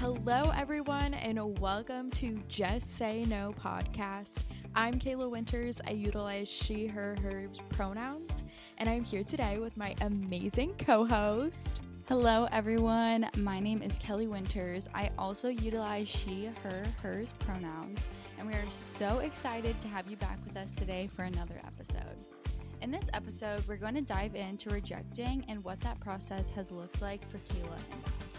Hello, everyone, and welcome to Just Say No podcast. I'm Kayla Winters. I utilize she, her, hers pronouns, and I'm here today with my amazing co host. Hello, everyone. My name is Kelly Winters. I also utilize she, her, hers pronouns, and we are so excited to have you back with us today for another episode. In this episode, we're going to dive into rejecting and what that process has looked like for Kayla and I.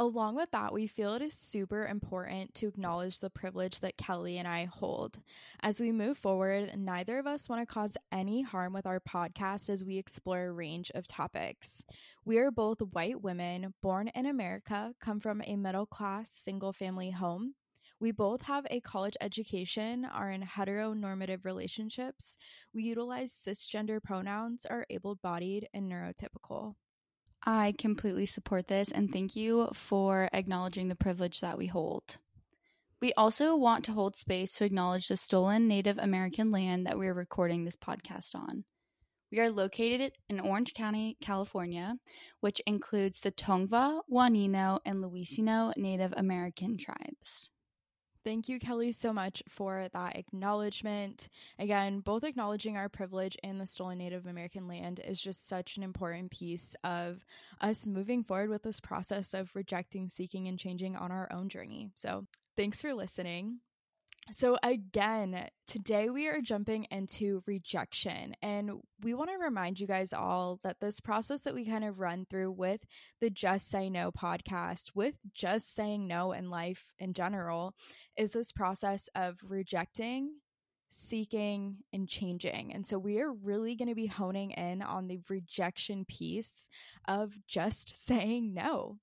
Along with that, we feel it is super important to acknowledge the privilege that Kelly and I hold. As we move forward, neither of us want to cause any harm with our podcast as we explore a range of topics. We are both white women born in America, come from a middle class single family home. We both have a college education, are in heteronormative relationships. We utilize cisgender pronouns, are able bodied, and neurotypical. I completely support this and thank you for acknowledging the privilege that we hold. We also want to hold space to acknowledge the stolen Native American land that we are recording this podcast on. We are located in Orange County, California, which includes the Tongva, Juaneno, and Luiseno Native American tribes. Thank you, Kelly, so much for that acknowledgement. Again, both acknowledging our privilege and the stolen Native American land is just such an important piece of us moving forward with this process of rejecting, seeking, and changing on our own journey. So, thanks for listening. So, again, today we are jumping into rejection. And we want to remind you guys all that this process that we kind of run through with the Just Say No podcast, with just saying no in life in general, is this process of rejecting, seeking, and changing. And so we are really going to be honing in on the rejection piece of just saying no.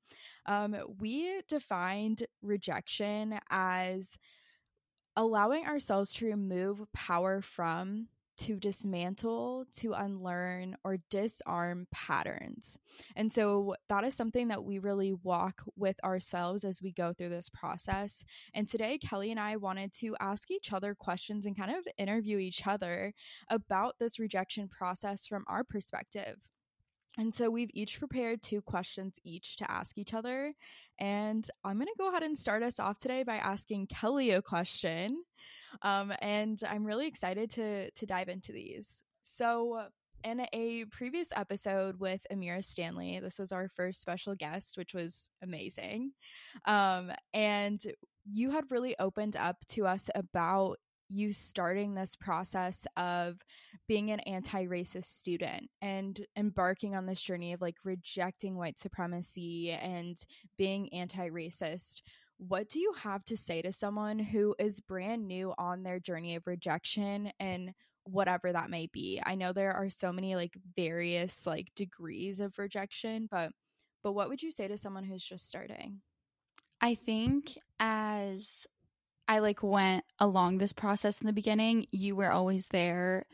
Um, we defined rejection as allowing ourselves to remove power from, to dismantle, to unlearn, or disarm patterns. And so that is something that we really walk with ourselves as we go through this process. And today, Kelly and I wanted to ask each other questions and kind of interview each other about this rejection process from our perspective. And so we've each prepared two questions each to ask each other. And I'm going to go ahead and start us off today by asking Kelly a question. Um, and I'm really excited to, to dive into these. So, in a previous episode with Amira Stanley, this was our first special guest, which was amazing. Um, and you had really opened up to us about you starting this process of being an anti-racist student and embarking on this journey of like rejecting white supremacy and being anti-racist what do you have to say to someone who is brand new on their journey of rejection and whatever that may be? I know there are so many like various like degrees of rejection but but what would you say to someone who's just starting? I think as I like went along this process in the beginning, you were always there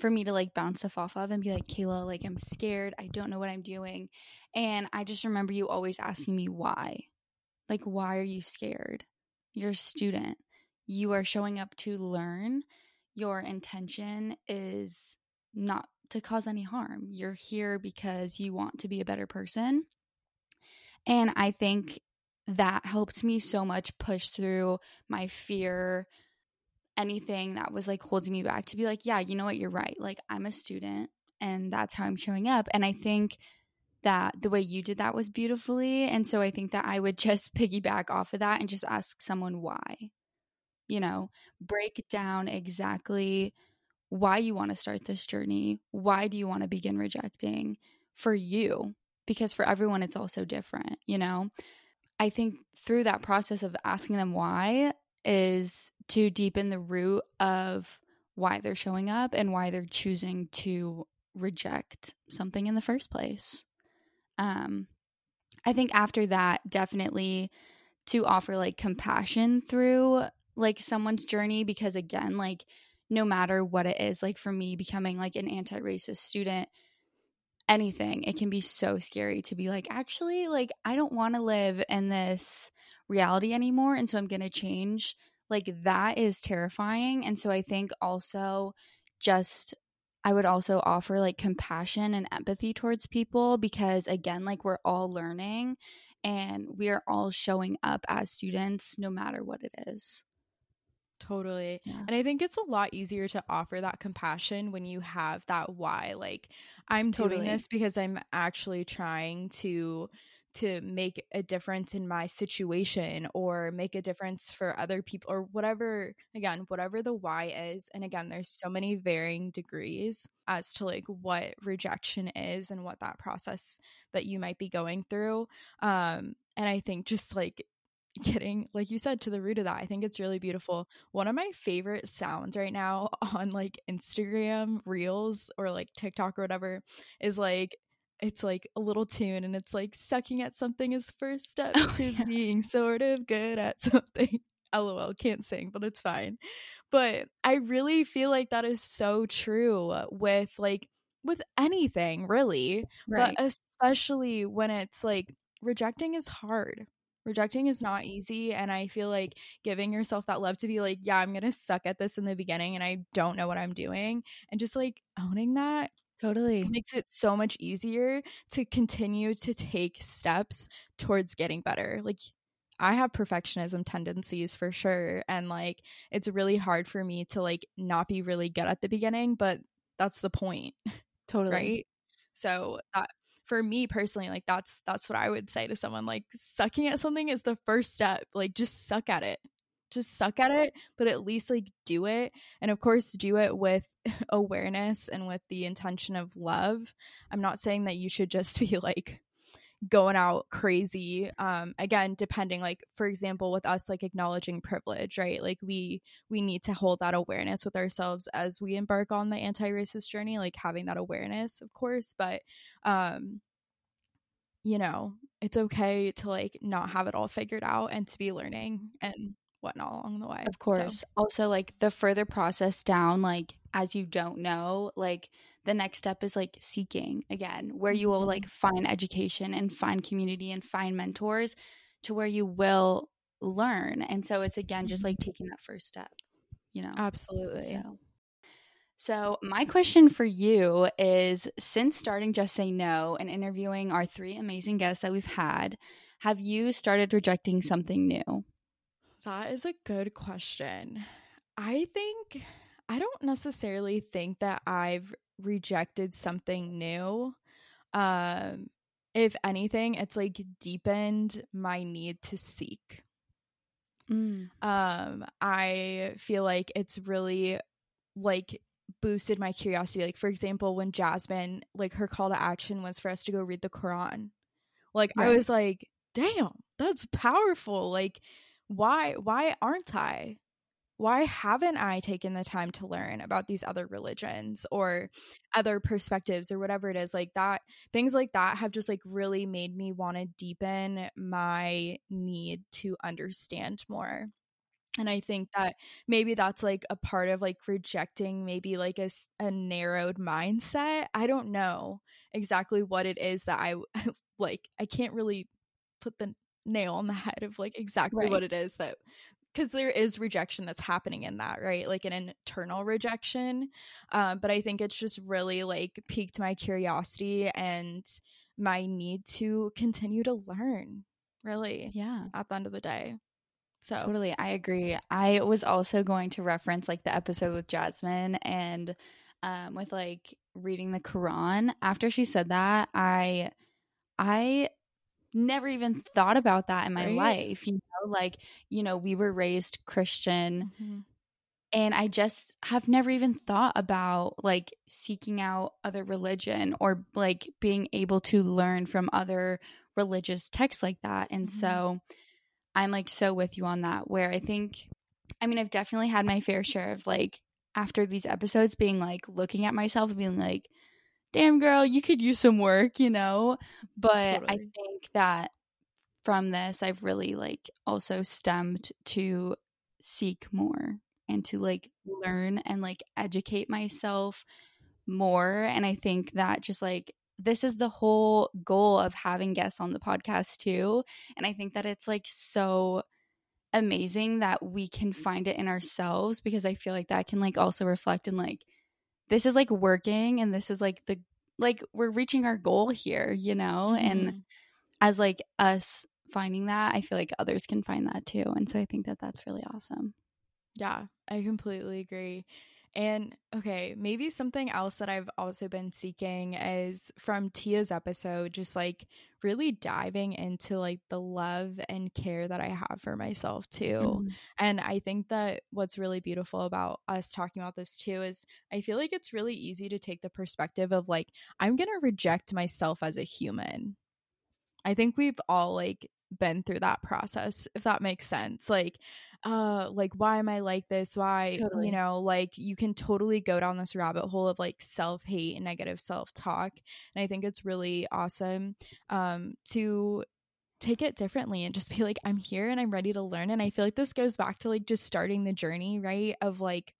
for me to like bounce stuff off of and be like, Kayla, like I'm scared. I don't know what I'm doing. And I just remember you always asking me why. Like, why are you scared? You're a student. You are showing up to learn. Your intention is not to cause any harm. You're here because you want to be a better person. And I think that helped me so much push through my fear anything that was like holding me back to be like yeah you know what? You're right. Like i'm a student and that's how i'm showing up. And i think that the way you did that was beautifully and so i think that i would just piggyback off of that and just ask someone why you know? Break down exactly why you want to start this journey why do you want to begin rejecting for you? Because for everyone it's also different you know? I think through that process of asking them why is to deepen the root of why they're showing up and why they're choosing to reject something in the first place. Um, I think after that, definitely to offer like compassion through like someone's journey because again, like no matter what it is, like for me becoming like an anti-racist student, anything, it can be so scary to be like, actually, like, I don't want to live in this reality anymore. And so I'm going to change. Like, that is terrifying. And so I think also just, I would also offer like compassion and empathy towards people because, again, like, we're all learning. and we are all showing up as students no matter what it is. Totally. Yeah. And I think it's a lot easier to offer that compassion when you have that why. Like, I'm Totally. doing this because I'm actually trying to to make a difference in my situation or make a difference for other people or whatever again whatever the why is and again there's so many varying degrees as to like what rejection is and what that process that you might be going through um and i think just like getting like you said to the root of that i think it's really beautiful one of my favorite sounds right now on like instagram reels or like tiktok or whatever is like it's like a little tune and it's like sucking at something is the first step Oh, to yeah. being sort of good at something lol can't sing but it's fine but i really feel like that is so true with like with anything really Right. but especially when it's like rejecting is hard rejecting is not easy and i feel like giving yourself that love to be like yeah i'm gonna suck at this in the beginning and i don't know what i'm doing and just like owning that totally. makes it so much easier to continue to take steps towards getting better like I have perfectionism tendencies for sure and like it's really hard for me to like not be really good at the beginning but that's the point Totally. right so that for me personally like that's that's what i would say to someone like sucking at something is the first step like just suck at it. Just suck at it but at least like do it and of course do it with awareness and with the intention of love. I'm not saying that you should just be like going out crazy um again depending like for example with us like acknowledging privilege right like we we need to hold that awareness with ourselves as we embark on the anti-racist journey like having that awareness of course but um you know it's okay to like not have it all figured out and to be learning and whatnot along the way Of So, course. Also, like the further process down, like as you don't know, like the next step is like seeking again, where you will like mm-hmm. find education and find community and find mentors to where you will learn. And so it's again just mm-hmm. like taking that first step, you know? absolutely So, so my question for you is since starting Just Say No and interviewing our three amazing guests that we've had, have you started rejecting something new? That is a good question. I think I don't necessarily think that I've rejected something new. Um if anything, it's like deepened my need to seek. Mm. Um I feel like it's really like boosted my curiosity. Like for example, when Jasmine like her call to action was for us to go read the Quran. Like I was like, "Damn, that's powerful." Like why why aren't I? Why haven't I taken the time to learn about these other religions or other perspectives or whatever it is like that things like that have just like really made me want to deepen my need to understand more. And I think that maybe that's like a part of like rejecting maybe like a, a narrowed mindset. I don't know exactly what it is that I like. I can't really put the nail on the head of like exactly Right. what it is that because there is rejection that's happening in that right like an internal rejection um, but i think it's just really like piqued my curiosity and my need to continue to learn really Yeah. at the end of the day so Totally, I agree. I was also going to reference like the episode with Jasmine and um with like reading the Quran. After she said that, I I never even thought about that in my Right? life, you like, you know, we were raised Christian Mhm. and I just have never even thought about like seeking out other religion or like being able to learn from other religious texts like that. And Mhm. so I'm like so with you on that where I think I mean I've definitely had my fair share of like after these episodes being like looking at myself and being like damn girl you could use some work you know but I think that from this I've really like also stemmed to seek more and to like learn and like educate myself more and I think that just like this is the whole goal of having guests on the podcast too and I think that it's like so amazing that we can find it in ourselves because I feel like that can like also reflect in like this is like working and this is like the like we're reaching our goal here, you know? And Mhm. as like us finding that, I feel like others can find that too. And so I think that that's really awesome. Yeah, I completely agree. And okay, maybe something else that I've also been seeking is from Tia's episode, just like really diving into like the love and care that I have for myself too. Mm-hmm. And I think that what's really beautiful about us talking about this too is I feel like it's really easy to take the perspective of like, I'm going to reject myself as a human. I think we've all like been through that process if that makes sense like uh like why am i like this why totally. you know like you can totally go down this rabbit hole of like self-hate and negative self-talk and i think it's really awesome um to take it differently and just be like i'm here and i'm ready to learn and i feel like this goes back to like just starting the journey right of like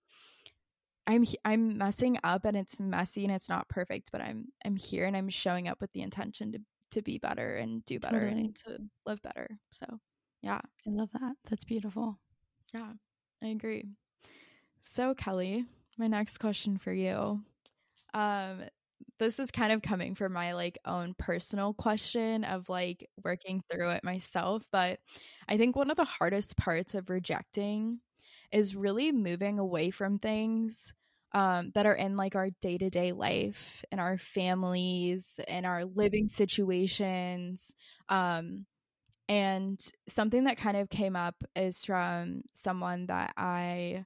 I'm I'm messing up and it's messy and it's not perfect, but I'm I'm here and I'm showing up with the intention to to be better and do better totally. and to live better. So, yeah. I love that. That's beautiful. Yeah, I agree. So, Kelly, my next question for you. Um, this is kind of coming from my like own personal question of like working through it myself, but I think one of the hardest parts of rejecting is really moving away from things um, that are in like our day to day life in our families in our living situations. Um, and something that kind of came up is from someone that I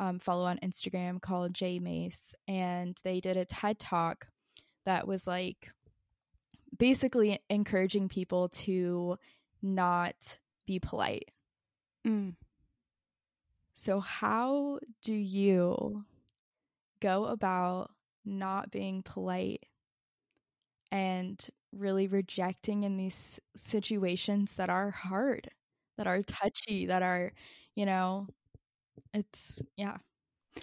um, follow on Instagram called Jay Mace, and they did a TED talk that was like basically encouraging people to not be polite. Mm. So, how do you go about not being polite and really rejecting in these situations that are hard, that are touchy, that are, you know, it's, yeah.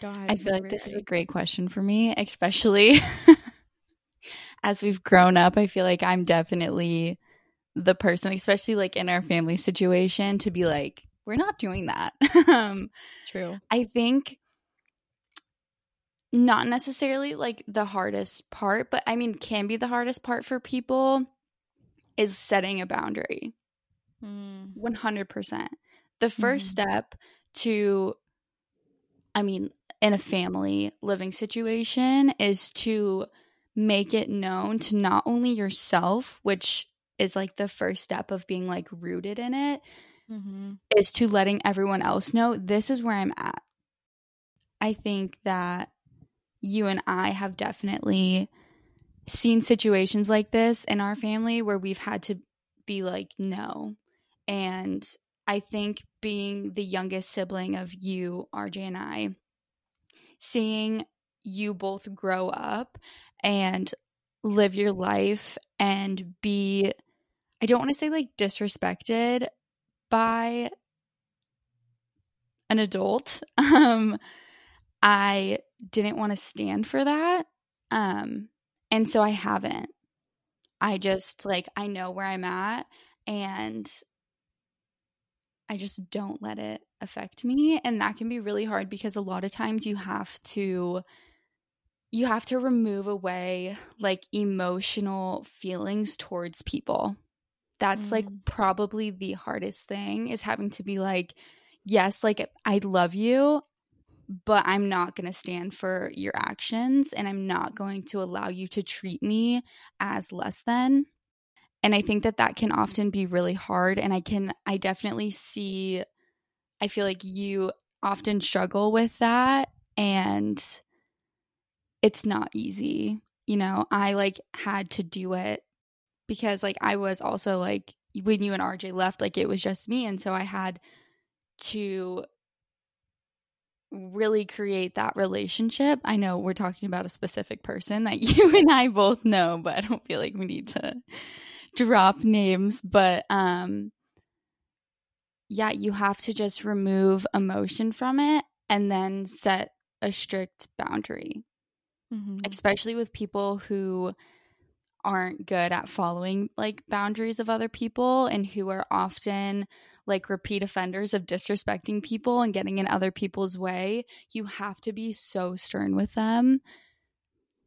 Go ahead. I feel like this is a great question for me, especially as we've grown up. I feel like I'm definitely the person, especially like in our family situation, to be like, we're not doing that. um, True. I think not necessarily like the hardest part, but I mean, can be the hardest part for people is setting a boundary. Mm. 100%. The 1st mm. step to, I mean, in a family living situation is to make it known to not only yourself, which is like the first step of being like rooted in it, mm-hmm. is to letting everyone else know this is where I'm at. I think that you and I have definitely seen situations like this in our family where we've had to be like, no. And I think being the youngest sibling of you, RJ, and I, seeing you both grow up and live your life and be, I don't want to say like disrespected by an adult. Um, I didn't want to stand for that. Um, and so I haven't. I just like, I know where I'm at and I just don't let it affect me. And that can be really hard because a lot of times you have to you have to remove away like emotional feelings towards people. That's mm. like probably the hardest thing is having to be like, yes, like I love you but I'm not going to stand for your actions and I'm not going to allow you to treat me as less than. And I think that that can often be really hard. And I can, I definitely see, I feel like you often struggle with that. And it's not easy. You know, I like had to do it because like I was also like, when you and RJ left, like it was just me. And so I had to really create that relationship. I know we're talking about a specific person that you and I both know, but I don't feel like we need to drop names, but um yeah, you have to just remove emotion from it and then set a strict boundary. Mm-hmm. Especially with people who aren't good at following like boundaries of other people and who are often like repeat offenders of disrespecting people and getting in other people's way, you have to be so stern with them.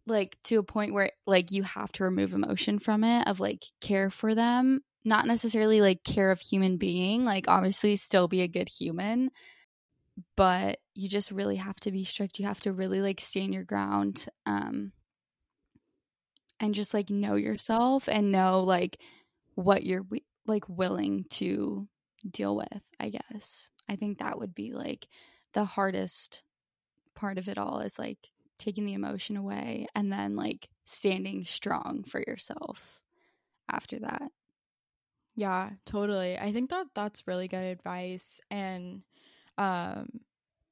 Like to a point where like you have to remove emotion from it of like care for them not necessarily like care of human being, like obviously still be a good human, but you just really have to be strict. You have to really like stand your ground um and just like know yourself and know like what you're like willing to deal with, I guess. I think that would be like the hardest part of it all is like taking the emotion away and then like standing strong for yourself after that. Yeah, totally. I think that that's really good advice and um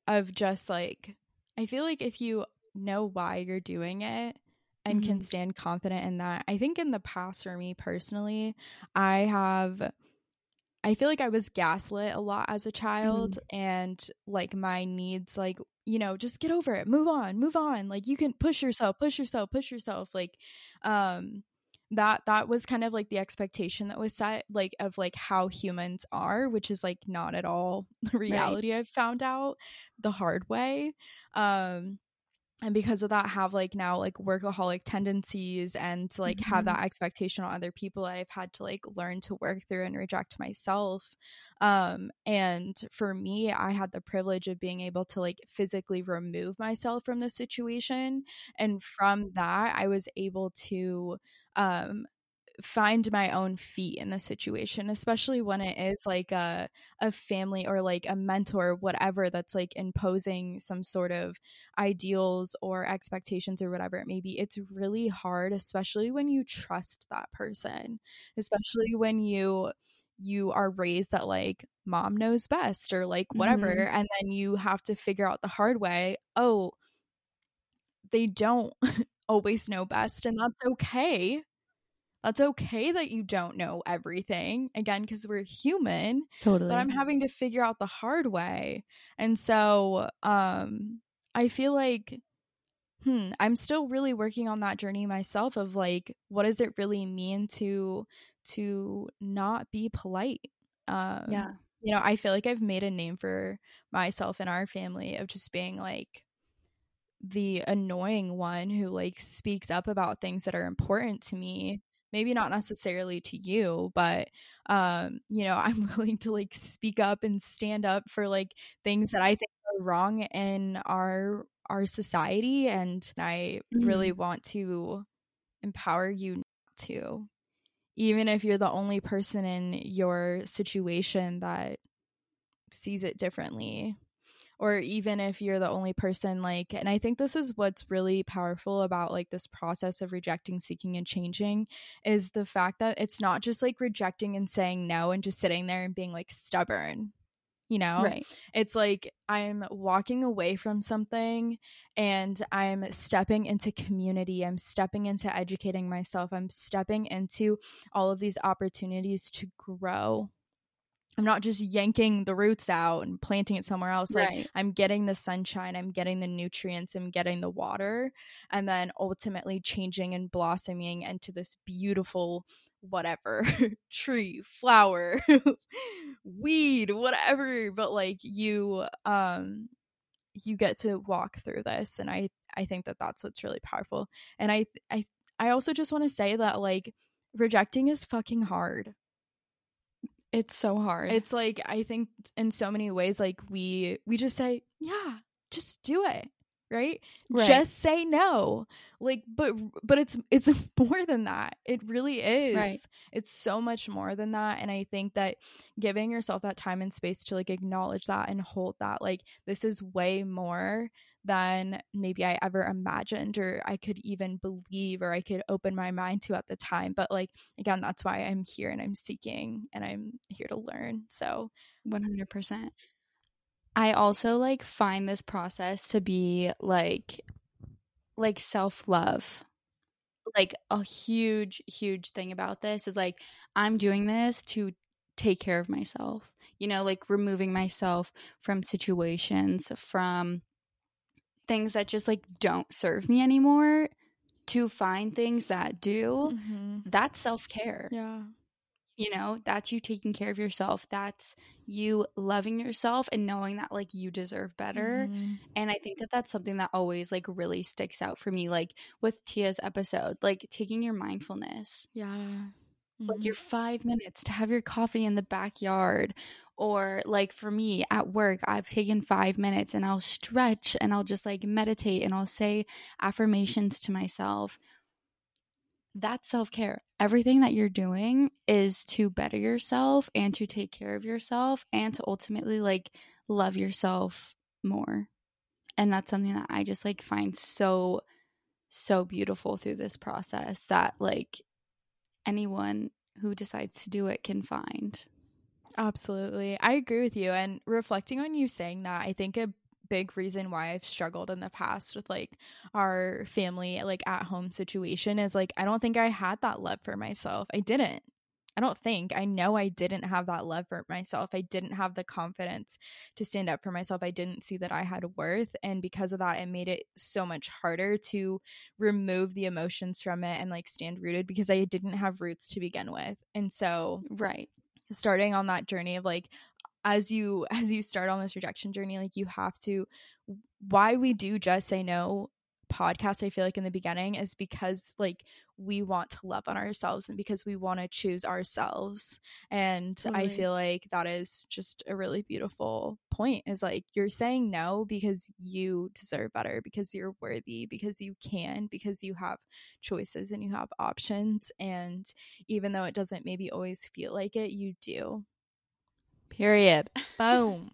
of just like I feel like if you know why you're doing it and mm-hmm. can stand confident in that. I think in the past for me personally, I have I feel like I was gaslit a lot as a child mm-hmm. and like my needs like you know just get over it move on move on like you can push yourself push yourself push yourself like um that that was kind of like the expectation that was set like of like how humans are which is like not at all the reality right. i've found out the hard way um and because of that have like now like workaholic tendencies and to like mm-hmm. have that expectation on other people i've had to like learn to work through and reject myself um and for me i had the privilege of being able to like physically remove myself from the situation and from that i was able to um find my own feet in the situation especially when it is like a a family or like a mentor whatever that's like imposing some sort of ideals or expectations or whatever it may be it's really hard especially when you trust that person especially when you you are raised that like mom knows best or like whatever mm-hmm. and then you have to figure out the hard way oh they don't always know best and that's okay that's okay that you don't know everything again because we're human totally. But i'm having to figure out the hard way. And so um i feel like hmm i'm still really working on that journey myself of like what does it really mean to to not be polite? Um yeah. you know i feel like i've made a name for myself and our family of just being like the annoying one who like speaks up about things that are important to me maybe not necessarily to you but um you know i'm willing to like speak up and stand up for like things that i think are wrong in our our society and i mm-hmm. really want to empower you to even if you're the only person in your situation that sees it differently or even if you're the only person like and i think this is what's really powerful about like this process of rejecting seeking and changing is the fact that it's not just like rejecting and saying no and just sitting there and being like stubborn you know? Right. It's like i'm walking away from something and i'm stepping into community i'm stepping into educating myself i'm stepping into all of these opportunities to grow I'm not just yanking the roots out and planting it somewhere else. Like right. I'm getting the sunshine, I'm getting the nutrients, I'm getting the water, and then ultimately changing and blossoming into this beautiful whatever tree, flower, weed, whatever. But like you, um, you get to walk through this, and I, I think that that's what's really powerful. And I, I, I also just want to say that like rejecting is fucking hard it's so hard. It's like I think in so many ways like we we just say, "Yeah, just do it." Right? right? Just say no. Like but but it's it's more than that. It really is. Right. It's so much more than that and I think that giving yourself that time and space to like acknowledge that and hold that like this is way more than maybe I ever imagined or I could even believe or I could open my mind to at the time. But like again, that's why I'm here and I'm seeking and I'm here to learn. So 100%. I also like find this process to be like like self-love. Like a huge huge thing about this is like I'm doing this to take care of myself. You know, like removing myself from situations, from things that just like don't serve me anymore to find things that do mm-hmm. that's self-care yeah you know that's you taking care of yourself that's you loving yourself and knowing that like you deserve better mm-hmm. and i think that that's something that always like really sticks out for me like with tia's episode like taking your mindfulness yeah like Mm-hmm. your five minutes to have your coffee in the backyard. Or like for me at work, I've taken five minutes and I'll stretch and I'll just like meditate and I'll say affirmations to myself. That's self care. Everything that you're doing is to better yourself and to take care of yourself and to ultimately like love yourself more. And that's something that I just like find so, so beautiful through this process that like anyone who decides to do it can find. Absolutely. I agree with you. And reflecting on you saying that, I think a big reason why I've struggled in the past with like our family, like at home situation is like, I don't think I had that love for myself. I didn't. I don't think. I know I didn't have that love for myself. I didn't have the confidence to stand up for myself. I didn't see that I had worth. And because of that, it made it so much harder to remove the emotions from it and like stand rooted because I didn't have roots to begin with. And so, Right. starting on that journey of like as you as you start on this rejection journey like you have to why we do just say no podcast i feel like in the beginning is because like we want to love on ourselves and because we want to choose ourselves. And i feel like that is just a really beautiful point is like you're saying no because you deserve better because you're worthy because you can because you have choices and you have options. And even though it doesn't maybe always feel like it you do Period. boom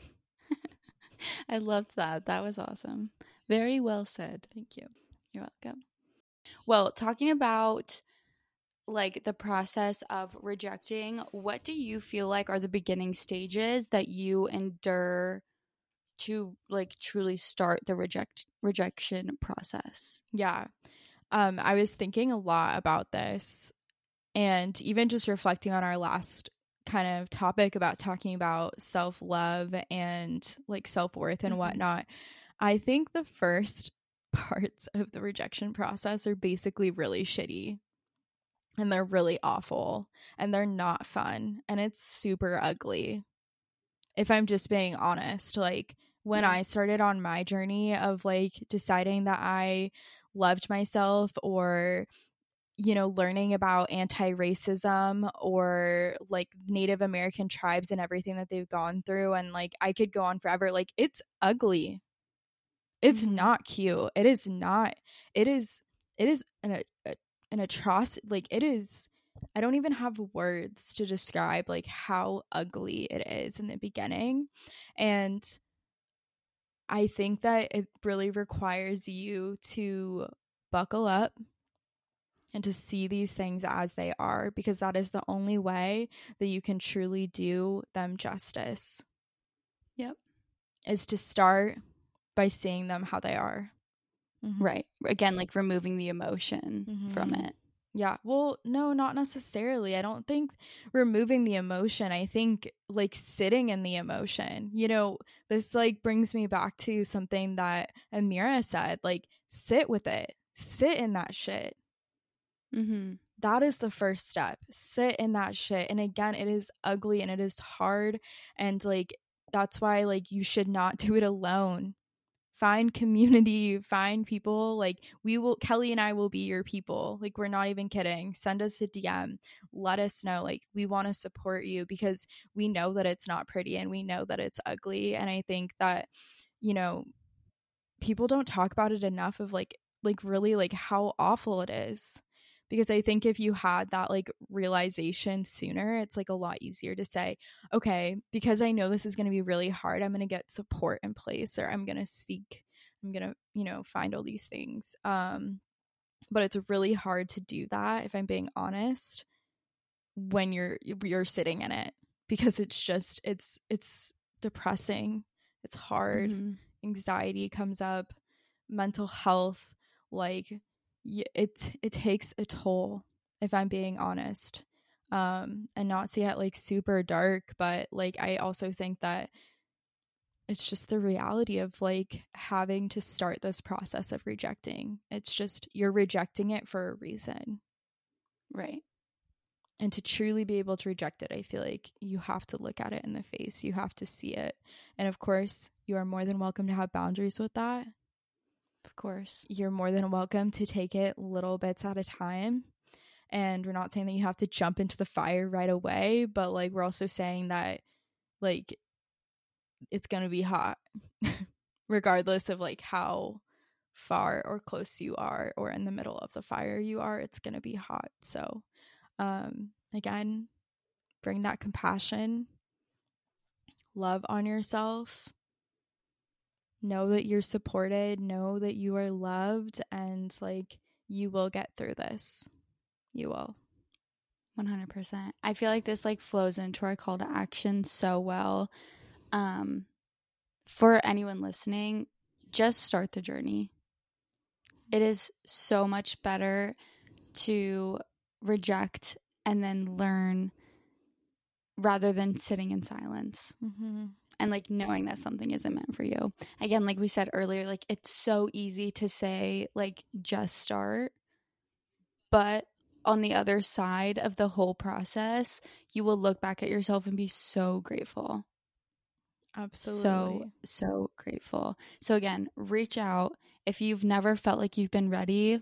I loved that. That was awesome. Very well said. thank you You're welcome. Well, talking about like the process of rejecting, what do you feel like are the beginning stages that you endure to like truly start the reject rejection process? Yeah. Um, I was thinking a lot about this and even just reflecting on our last kind of topic about talking about self love and like self worth and Mhm. whatnot. I think the first parts of the rejection process are basically really shitty and they're really awful and they're not fun and it's super ugly. If I'm just being honest, like when Yeah. I started on my journey of like deciding that I loved myself or you know learning about anti-racism or like native american tribes and everything that they've gone through and like i could go on forever like it's ugly it's Mhm. not cute it is not it is it is an a, an atrocity like it is i don't even have words to describe like how ugly it is in the beginning and i think that it really requires you to buckle up and to see these things as they are because that is the only way that you can truly do them justice. Yep. Is to start by seeing them how they are. Mhm. Right. Again, like removing the emotion from Mhm. it. Yeah. Well, no, not necessarily. I don't think removing the emotion. I think like sitting in the emotion. You know, this like brings me back to something that Amira said, like sit with it. Sit in that shit. Mm-hmm. that is the first step. Sit in that shit. And again, it is ugly and it is hard. And like, that's why, like, you should not do it alone. Find community, find people. Like, we will, Kelly and I will be your people. Like, we're not even kidding. Send us a DM. Let us know. Like, we want to support you because we know that it's not pretty and we know that it's ugly. And I think that, you know, people don't talk about it enough of like, like really like how awful it is because I think if you had that like realization sooner, it's like a lot easier to say, okay, because I know this is going to be really hard, I'm going to get support in place or I'm going to seek, I'm going to, you know, find all these things. Um, but it's really hard to do that if I'm being honest when you're you're sitting in it because it's just it's it's depressing. It's hard Mhm. anxiety comes up, mental health, like it it takes a toll if I'm being honest. Um and not see it like super dark, but like I also think that it's just the reality of like having to start this process of rejecting. It's just you're rejecting it for a reason. Right. And to truly be able to reject it, I feel like you have to look at it in the face. You have to see it. And of course, you are more than welcome to have boundaries with that. Of course. You're more than welcome to take it little bits at a time And we're not saying that you have to jump into the fire right away, but like we're also saying that like it's going to be hot regardless of like how far or close you are or in the middle of the fire you are, it's going to be hot. So um again, bring that compassion, love on yourself. Know that you're supported, know that you are loved, and like you will get through this. You will. 100%. I feel like this like flows into our call to action so well. Um for anyone listening, just start the journey. It is so much better to reject and then learn rather than sitting in silence Mm-hmm. And like knowing that something isn't meant for you. Again, like we said earlier, like it's so easy to say, like, just start. But on the other side of the whole process, you will look back at yourself and be so grateful. Absolutely. So, so grateful. So, again, reach out. If you've never felt like you've been ready,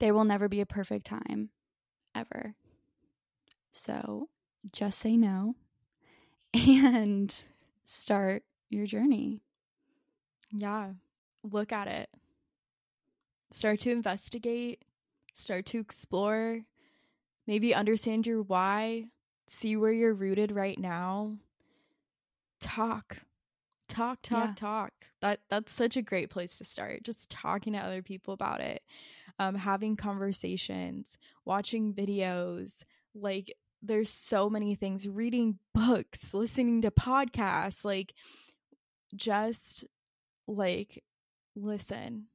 there will never be a perfect time ever. So, just say no and start your journey. yeah, look at it. Start to investigate, start to explore, maybe understand your why, see where you're rooted right now. Talk. Talk, talk, Yeah. talk. That that's such a great place to start. Just talking to other people about it. Um having conversations, watching videos, like there's so many things, reading books, listening to podcasts, like just like listen.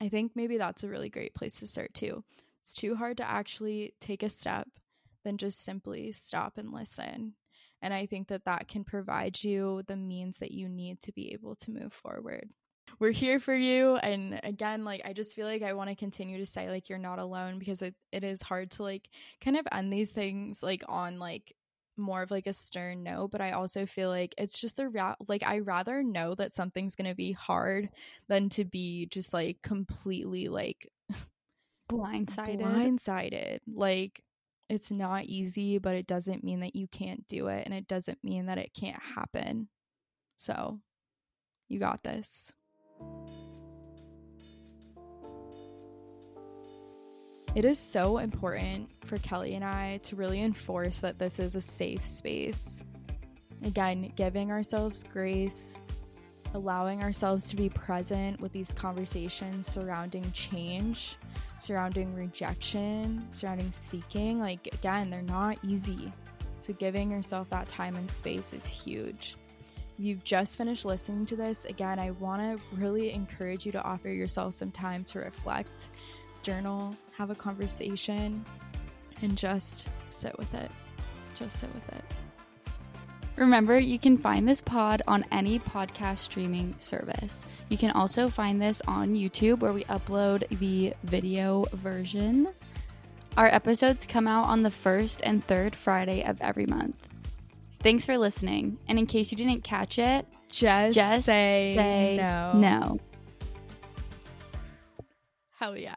I think maybe that's a really great place to start too. It's too hard to actually take a step than just simply stop and listen. And I think that that can provide you the means that you need to be able to move forward. We're here for you. And again, like, I just feel like I want to continue to say, like, you're not alone because it, it is hard to, like, kind of end these things, like, on, like, more of like a stern note but i also feel like it's just the ra- like i rather know that something's going to be hard than to be just like completely like Blindsided. blindsided like it's not easy but it doesn't mean that you can't do it and it doesn't mean that it can't happen so you got this It is so important for Kelly and I to really enforce that this is a safe space. Again, giving ourselves grace, allowing ourselves to be present with these conversations surrounding change, surrounding rejection, surrounding seeking. Like, again, they're not easy. So, giving yourself that time and space is huge. You've just finished listening to this, again, I want to really encourage you to offer yourself some time to reflect, journal, have a conversation, and just sit with it. Just sit with it. Remember, you can find this pod on any podcast streaming service. You can also find this on YouTube where we upload the video version. Our episodes come out on the first and third Friday of every month. Thanks for listening. And in case you didn't catch it, Just, just say, say no. no. Hell yeah.